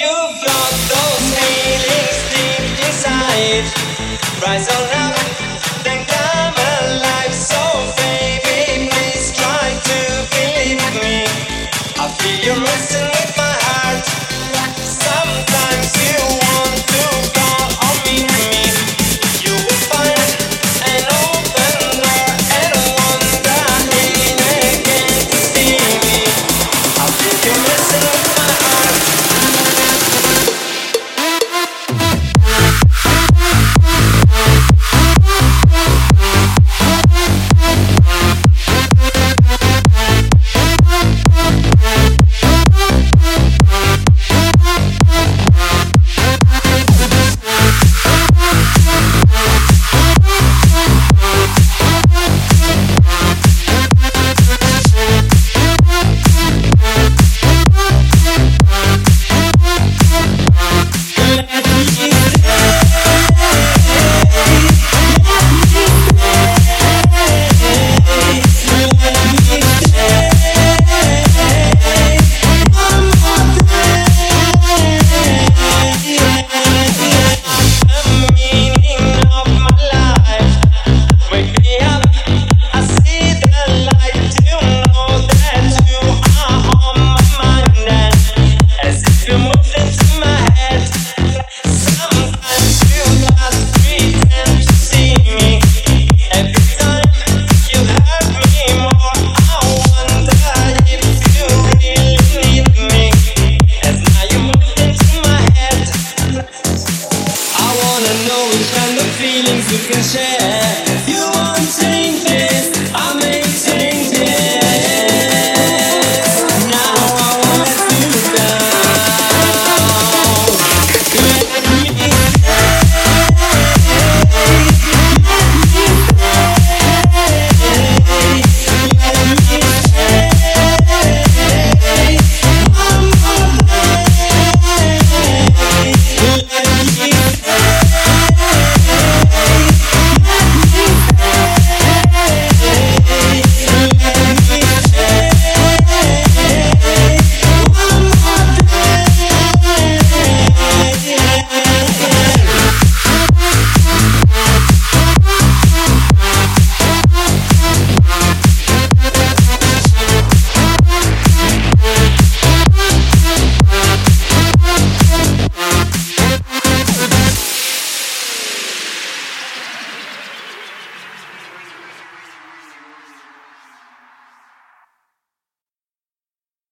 You've got those feelings deep inside. Rise now. yeah. You